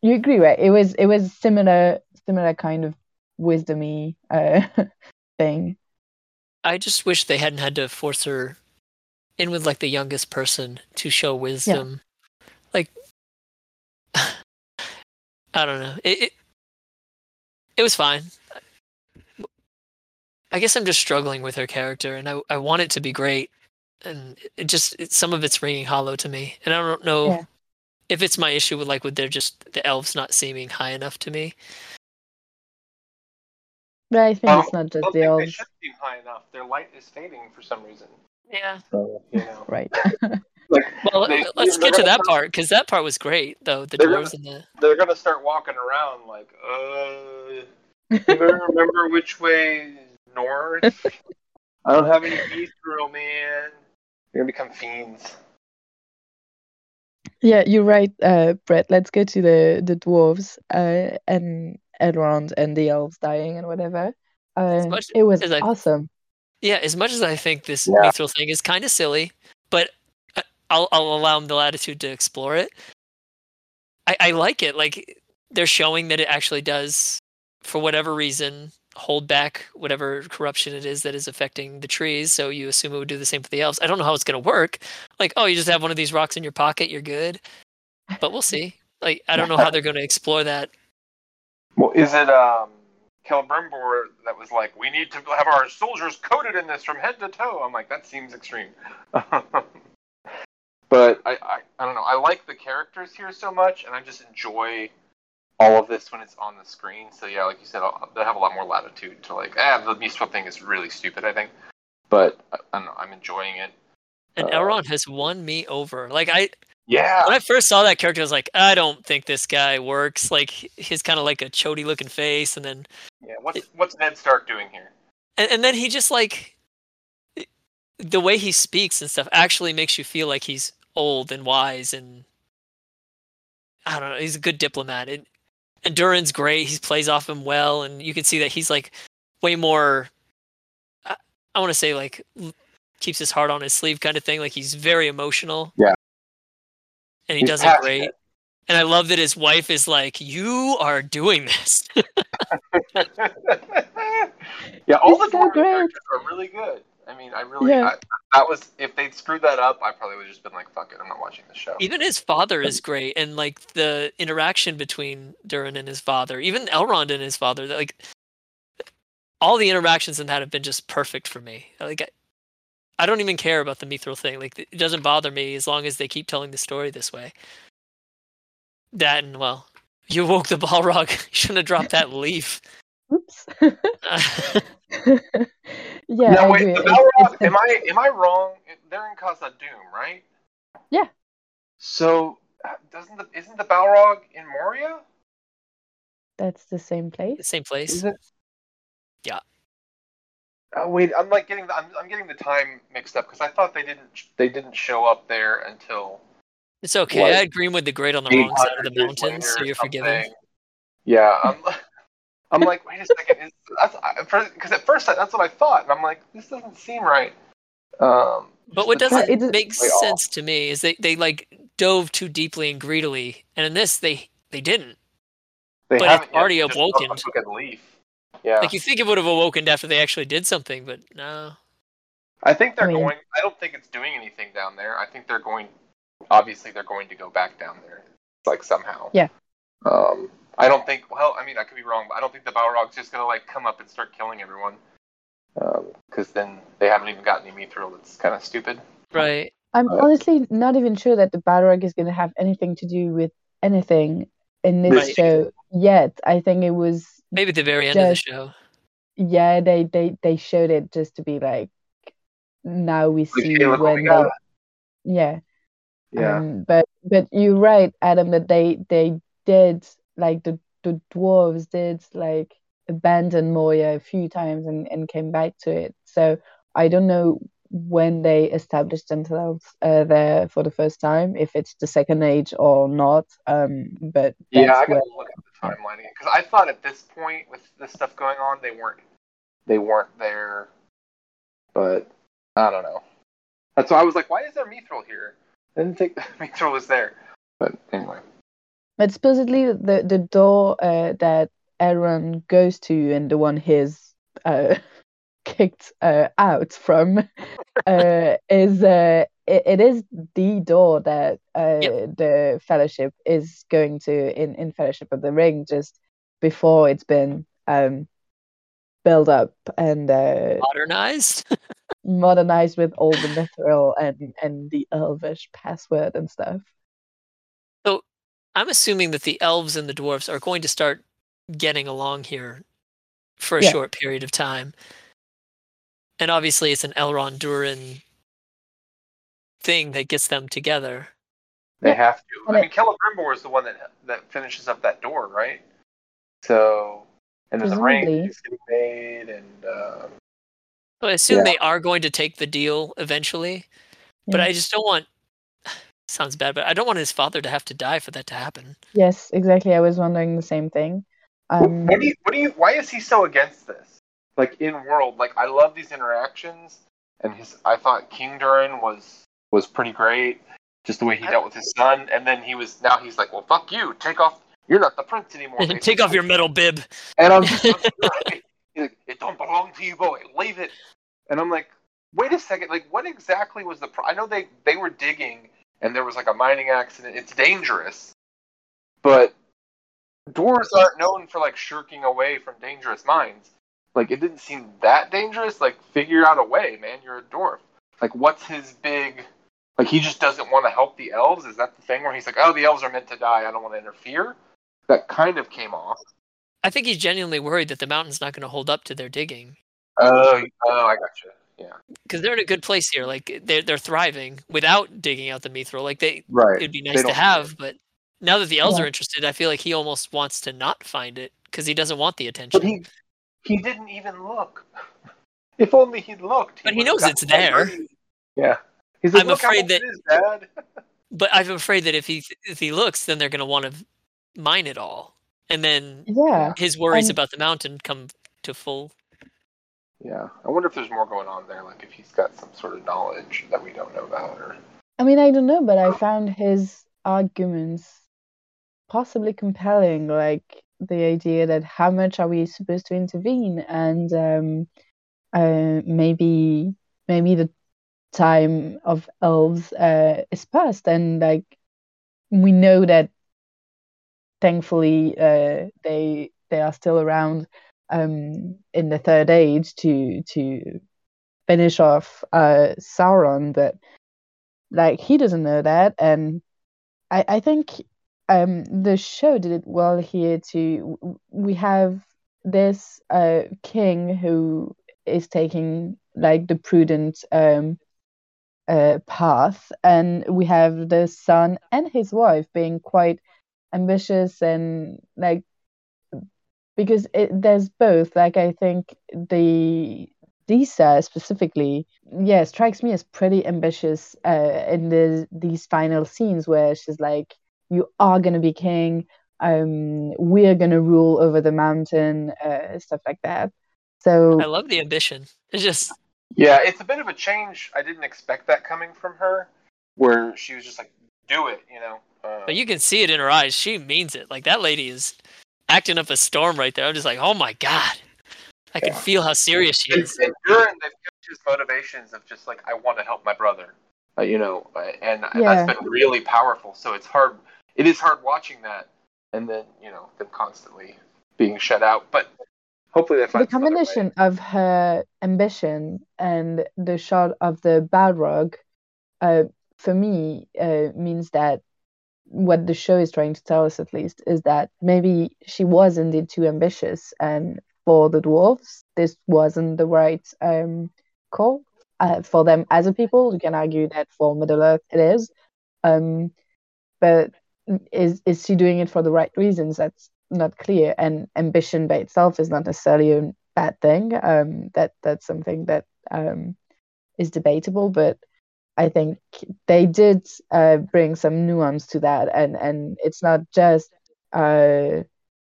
you agree, right? It was it was similar similar kind of wisdomy uh, thing. I just wish they hadn't had to force her in with like the youngest person to show wisdom. Like I don't know. It, it it was fine. I guess I'm just struggling with her character, and I I want it to be great, and it just it, some of it's ringing hollow to me, and I don't know Yeah. if it's my issue with like with they're just the elves not seeming high enough to me. But I think Um, it's not just the think they elves, should seem high enough. Their light is fading for some reason. Yeah. So you know, right? like Well, They- let's get to that start- part because that part was great, though. The They're dwarves and the they're gonna start walking around like, uh, anybody remember which way is north? I don't have any mithril, man. They're gonna become fiends. yeah, you're right, uh, Brett. Let's go to the the dwarves uh, and Elrond and the elves dying and whatever. Uh, much it was I- awesome. yeah. As much as I think this Yeah. mithril thing is kind of silly, but I- I'll I'll allow them the latitude to explore it. I, I like it. Like they're showing that it actually does, for whatever reason, hold back whatever corruption it is that is affecting the trees. So you assume it would do the same for the elves. I don't know how it's going to work. Like, oh, you just have one of these rocks in your pocket, you're good. But we'll see. Like, I don't know how they're going to explore that. Well, is it um Celebrimbor that was like, we need to have our soldiers coated in this from head to toe? I'm like, that seems extreme. but I, I, I don't know. I like the characters here so much, and I just enjoy all of this when it's on the screen. So yeah, like you said, they have a lot more latitude to like, ah, the Beast thing is really stupid. I think, but I, I don't know. I'm enjoying it. And Uh, Elrond has won me over. Like, I Yeah. when I first saw that character, I was like, I don't think this guy works. Like, he's kind of like a chody looking face, and then Yeah. What's what's Ned Stark doing here? and, and then he just like the way he speaks and stuff actually makes you feel like he's old and wise and I don't know. He's a good diplomat. And, and Durin's great. He plays off him well, and you can see that he's like way more. I, I want to say like keeps his heart on his sleeve kind of thing. Like he's very emotional. Yeah. And he He's does it great. And I love that his wife is like, "You are doing this." yeah, all It's the so great. characters are really good. I mean, I really Yeah. I, that was if they'd screwed that up, I probably would have just been like, "Fuck it, I'm not watching the show." Even his father is great, and like the interaction between Durin and his father, even Elrond and his father, like all the interactions in that have been just perfect for me. Like I, I don't even care about the Mithril thing. Like it doesn't bother me as long as they keep telling the story this way. That and well, you woke the Balrog. you shouldn't have dropped that leaf. Oops. Yeah, now I wait, agree. the Balrog. it's am I am I wrong? They're in Khazad-dûm, right? Yeah. So uh, doesn't the isn't the Balrog in Moria? that's the same place. the same place. Is it? Yeah. Oh wait, I'm like getting the, I'm, I'm getting the time mixed up because I thought they didn't they didn't show up there until It's okay. Like, I had Greenwood the Great on the wrong side of the 800 mountains, so you're forgiven. Yeah, I'm, I'm like, wait a second, that's because at first I, that's what I thought, and I'm like, this doesn't seem right. Um, But what doesn't it is- make way off. sense to me is they, they like dove too deeply and greedily, and in this they they didn't. they but haven't it's already they just awoken. took a leaf. Yeah, Like you think it would have awokened after they actually did something, but no. I think they're I mean- going. I don't think it's doing anything down there. I think they're going. Obviously, they're going to go back down there, like somehow. Yeah. Um, I don't think. Well, I mean, I could be wrong, but I don't think the Balrog's just gonna like come up and start killing everyone. Because then they haven't even gotten any mithril. It's kind of stupid. Right. I'm Uh, honestly not even sure that the Balrog is going to have anything to do with anything in this Right. show yet. I think it was Maybe at the very end of the show. yeah they they they showed it just to be like now we Like, see hey, when we yeah Yeah. Um, but but you're right, Adam, that they they did like the the dwarves did like abandon Moria a few times and, and came back to it. So I don't know when they established themselves uh, there for the first time, if it's the second age or not. Um, but yeah, I gotta where- look at the timeline because I thought at this point with this stuff going on, they weren't they weren't there. But I don't know. That's why I was like, why is there mithril here? I didn't think mithril was there. But anyway. But supposedly the the door uh, that Durin goes to and the one he's uh, kicked uh, out from uh, is uh, it, it is the door that uh, the Fellowship is going to in in Fellowship of the Ring just before it's been um, built up and uh, Modernized. modernized with all the mithril and and the Elvish password and stuff. I'm assuming that the elves and the dwarves are going to start getting along here for a Yeah. short period of time. And obviously, it's an Elrond Durin thing that gets them together. They Yeah. have to. I it- mean, Celebrimbor is the one that that finishes up that door, right? So, and then the ring Presumably. is getting made, and uh, So I assume Yeah. they are going to take the deal eventually, but I just don't want. Sounds bad, but I don't want his father to have to die for that to happen. Yes, exactly. I was wondering the same thing. Um, what do you? What do you? Why is he so against this? Like in world, like I love these interactions, and his. I thought King Durin was was pretty great, just the way he I- dealt with his son, and then he was now he's like, well, fuck you, take off. You're not the prince anymore. Take off your metal bib. And I'm just like, like, it don't belong to you, boy. Leave it. And I'm like, wait a second. Like, what exactly was the? Pro- I know they they were digging, and there was like a mining accident. It's dangerous, but dwarves aren't known for like shirking away from dangerous mines. Like, it didn't seem that dangerous. Like, figure out a way, man. You're a dwarf. Like, what's his big? Like, he just doesn't want to help the elves. Is that the thing where he's like, oh, the elves are meant to die. I don't want to interfere. That kind of came off. I think he's genuinely worried that the mountain's not going to hold up to their digging Oh, oh, I gotcha. Yeah. because they're in a good place here. Like they're they're thriving without digging out the mithril. Like they, Right. it'd be nice to have, but now that the elves Yeah. are interested, I feel like he almost wants to not find it because he doesn't want the attention. But he he didn't even look. If only he'd looked. But he knows it's there. money. Yeah. He's like, I'm afraid much that- Dad. But I'm afraid that if he if he looks, then they're going to want to mine it all, and then yeah, his worries And- about the mountain come to full. Yeah. I wonder if there's more going on there, like if he's got some sort of knowledge that we don't know about or I mean, I don't know, but I found his arguments possibly compelling, like the idea that how much are we supposed to intervene, and um, uh, maybe maybe the time of elves uh, is past, and like we know that thankfully uh, they they are still around um, in the third age to to finish off uh, Sauron, but like he doesn't know that. And i i think um the show did it well here to we have this uh king who is taking like the prudent um uh path. And we have the son and his wife being quite ambitious and like because it, there's both like i think the Disa specifically, yeah, strikes me as pretty ambitious uh, in the these final scenes where she's like, "You are gonna be king. Um, we're gonna rule over the mountain," uh, stuff like that. So I love the ambition. It's just Yeah, it's a bit of a change. I didn't expect that coming from her, where she was just like, "Do it," you know. Uh, But you can see it in her eyes. She means it. Like that lady is acting up a storm right there. I'm just like, oh my god. I can Yeah. feel how serious she and, is. and Durin, they've kept his motivations of just like, "I want to help my brother," uh, you know, uh, and Yeah. that's been really powerful. So it's hard. It is hard watching that, and then you know them constantly being shut out. But hopefully they the find some other way. combination of her ambition and the shot of the Balrog, uh, for me, uh, means that what the show is trying to tell us, at least, is that maybe she was indeed too ambitious, and for the dwarves, this wasn't the right um, call. Uh, for them as a people, you can argue that for Middle Earth it is, um, but is is she doing it for the right reasons? That's not clear. And ambition by itself is not necessarily a bad thing. Um, that that's something that um, is debatable, but I think they did uh, bring some nuance to that, and and it's not just uh,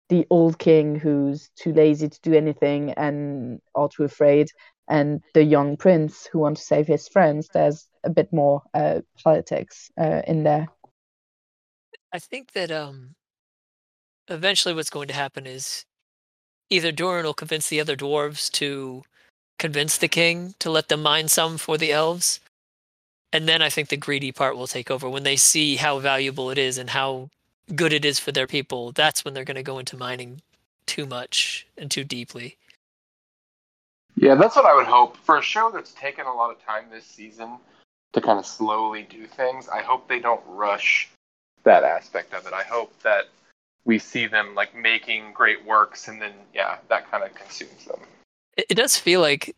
the old king who's too lazy to do anything and or too afraid, and the young prince who wants to save his friends. There's a bit more uh, politics uh, in there. I think that um eventually what's going to happen is either Durin will convince the other dwarves to convince the king to let them mine some for the elves. And then I think the greedy part will take over when they see how valuable it is and how good it is for their people. That's when they're going to go into mining too much and too deeply. Yeah, that's what I would hope for a show that's taken a lot of time this season to kind of slowly do things. I hope they don't rush that aspect of it. I hope that we see them like making great works, and then yeah, that kind of consumes them. It, it does feel like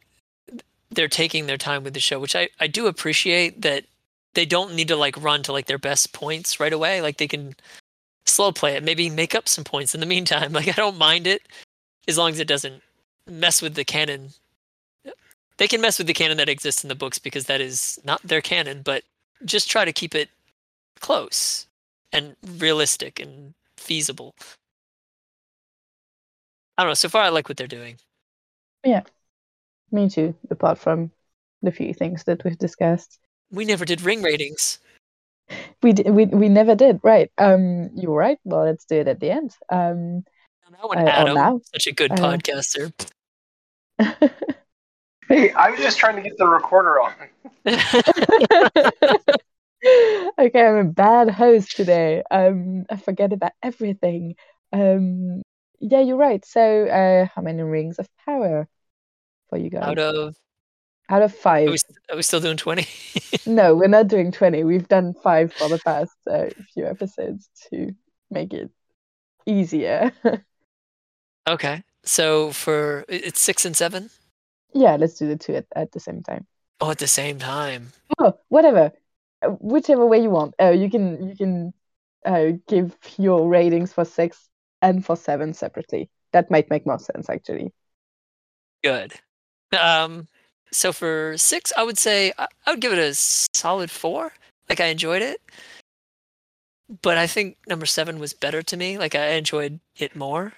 they're taking their time with the show, which I I do appreciate that they don't need to like run to like their best points right away. Like they can slow play it, maybe make up some points in the meantime. Like I don't mind it as long as it doesn't mess with the canon. They can mess with the canon that exists in the books because that is not their canon, but just try to keep it close and realistic and feasible. I don't know. So far, I like what they're doing. Me too, apart from the few things that we've discussed. We never did ring ratings. We, d- we we never did, right? Um, you're right. Well, let's do it at the end. Um, That one, Uh, Adam, now. such a good Uh, podcaster. Hey, I was just trying to get the recorder on. okay, I'm a bad host today. Um, I forget about everything. Um, yeah, you're right. So, uh, how many rings of power for you guys? Out of Out of are five. we, are we still doing twenty? No, we're not doing 20. We've done five for the past uh, few episodes to make it easier. okay, so for it's six and seven. yeah, let's do the two at, at the same time. Oh, at the same time. Oh, whatever. Uh, Whichever way you want. Uh, you can you can uh, give your ratings for six and for seven separately. That might make more sense actually. Good. Um, so for six, I would say I, I would give it a solid four. Like I enjoyed it, but I think number seven was better to me. Like I enjoyed it more.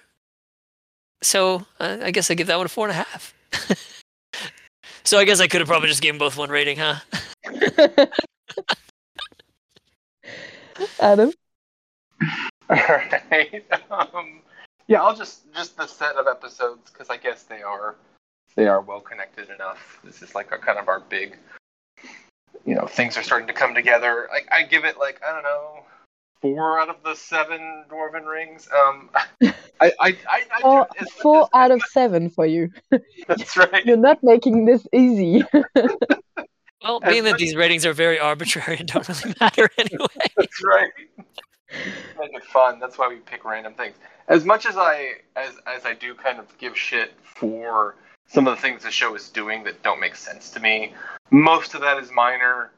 So uh, I guess I give that one a four and a half. so I guess I could have probably just given both one rating, huh? Adam, Alright. Um, yeah, I'll just just the set of episodes because I guess they are they are well connected enough. This is like a kind of our big, you know, things are starting to come together. Like I give it like I don't know, four out of the seven dwarven rings. Um, I I I, I four, as- four as- out of seven for you. That's right. You're not making this easy. Well, being that these ratings are very arbitrary and don't really matter anyway. That's right. Make it fun. That's why we pick random things. As much as I as as I do kind of give shit for some of the things the show is doing that don't make sense to me, most of that is minor.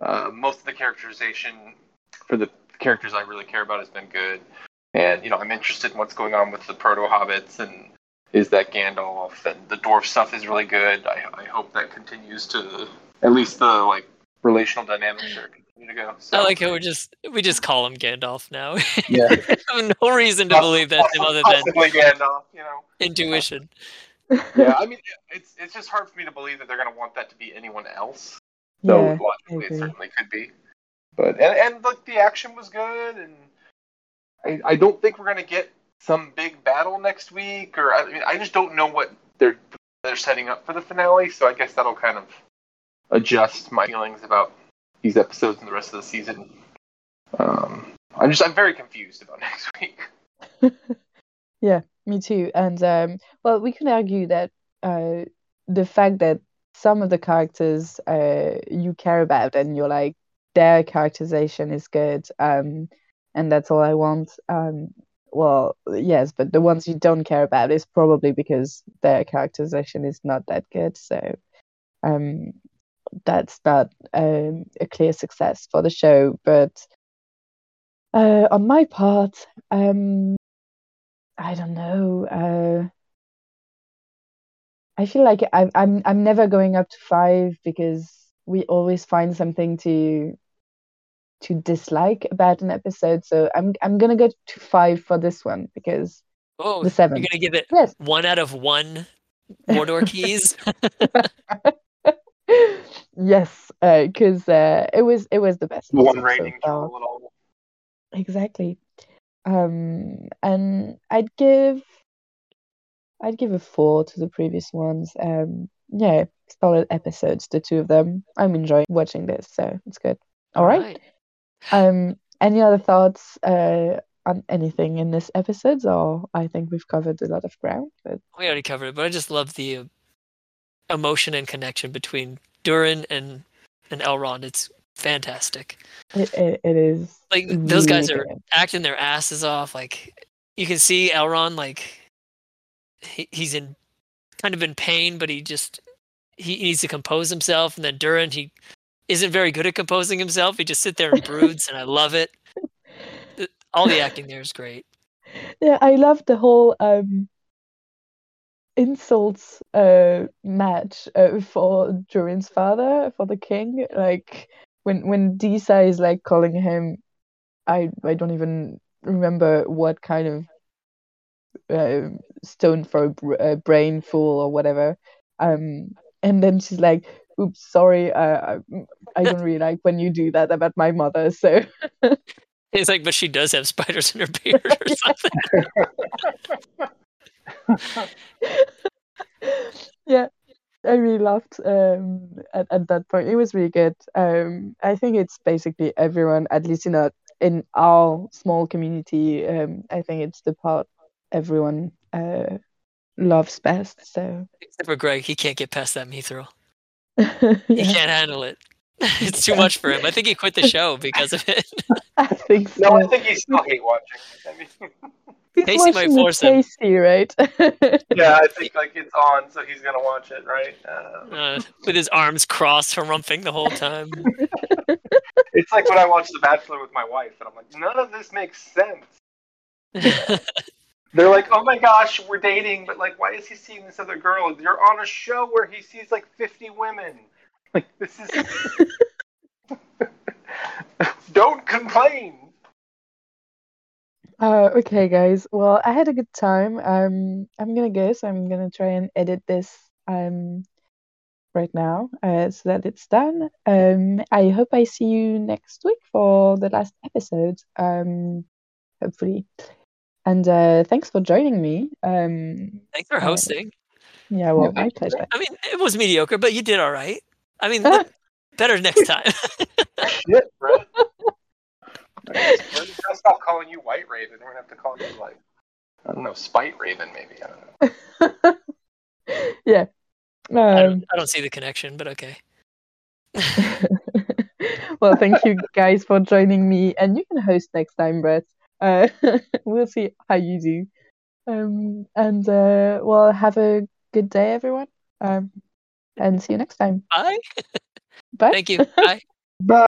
Uh, most of the characterization for the characters I really care about has been good, and you know I'm interested in what's going on with the proto hobbits and is that Gandalf and the dwarf stuff is really good. I, I hope that continues to at least the like relational dynamics are continue to go. So. I like how we just we just call him Gandalf now. Yeah. No reason to believe that's him other than Possibly Gandalf, you know. intuition. Yeah, I mean, it's it's just hard for me to believe that they're going to want that to be anyone else. So yeah, logically, it certainly could be. But and and look, the action was good, and I I don't think we're going to get some big battle next week, or I mean, I just don't know what they're they're setting up for the finale. So I guess that'll kind of adjust my feelings about these episodes and the rest of the season. Um, I'm just I'm very confused about next week. Me too. And um, well, we can argue that uh, the fact that some of the characters uh, you care about and you're like their characterization is good, um, and that's all I want. Um, well, yes, but the ones you don't care about is probably because their characterization is not that good. So um, that's not um, a clear success for the show. But uh, on my part, um, I don't know. Uh, I feel like I, I'm I'm never going up to five because we always find something to to dislike about an episode. So I'm I'm gonna go to five for this one because Oh, the seven. you're gonna give it Yes. one out of one Mordor keys. yes, because uh, it was it was the best. One episode so rating to far. rule it all. Exactly. Um, and I'd give I'd give a four to the previous ones. Um, yeah, solid episodes, the two of them. I'm enjoying watching this, so it's good. All right. Um, any other thoughts uh on anything in this episode? Or I think we've covered a lot of ground. But We already covered it, but I just love the uh, emotion and connection between Durin and and Elrond. It's fantastic. it, it, it is Like those guys are acting their asses off. Like you can see Elrond like he, he's in kind of in pain, but he just he needs to compose himself. And then Durin, he isn't very good at composing himself. He just sit there and broods, and I love it. All the acting there is great. Yeah, I love the whole um insults uh match uh, for Durin's father, for the king. Like when when Disa is like calling him, I I don't even remember what kind of uh, stone for a br- brain fool or whatever. Um, and then she's like, "Oops, sorry, uh, I I don't really like when you do that about my mother." So It's like, but she does have spiders in her beard or something. yeah, I really laughed um, at at that point. It was really good. Um, I think it's basically everyone, at least in a in our small community. Um, I think it's the part everyone uh, loves best. So Except for Greg, he can't get past that mithril. He yeah, can't handle it. It's too much for him. I think he quit the show because of it. I think so. No, I think you still hate watching. I mean, He's Casey might watching with force him. Casey, right? yeah, I think like it's on, so he's gonna watch it, right? Uh, Uh, with his arms crossed, harumping the whole time. it's like when I watch The Bachelor with my wife, and I'm like, none of this makes sense. They're like, oh my gosh, we're dating, but like, why is he seeing this other girl? You're on a show where he sees like 50 women. Like, this is. Don't complain. Uh, okay, guys. Well, I had a good time. Um, I'm gonna guess. I'm gonna try and edit this um right now, uh, so that it's done. Um, I hope I see you next week for the last episode. Um, hopefully. And uh, thanks for joining me. Um, Thanks for hosting. yeah, well, Yeah, my pleasure. I mean, it was mediocre, but you did all right. I mean, better next time. Shit, bro. We're gonna stop calling you White Raven. We're gonna have to call you like, I don't know, Spite Raven, maybe. I don't know. yeah. I, Um, don't, I don't see the connection, but okay. well, thank you guys for joining me, and you can host next time, Brett. Uh, we'll see how you do. Um, and uh, well, have a good day, everyone. Um, and see you next time. Bye. Bye. Thank you. Bye. Bye.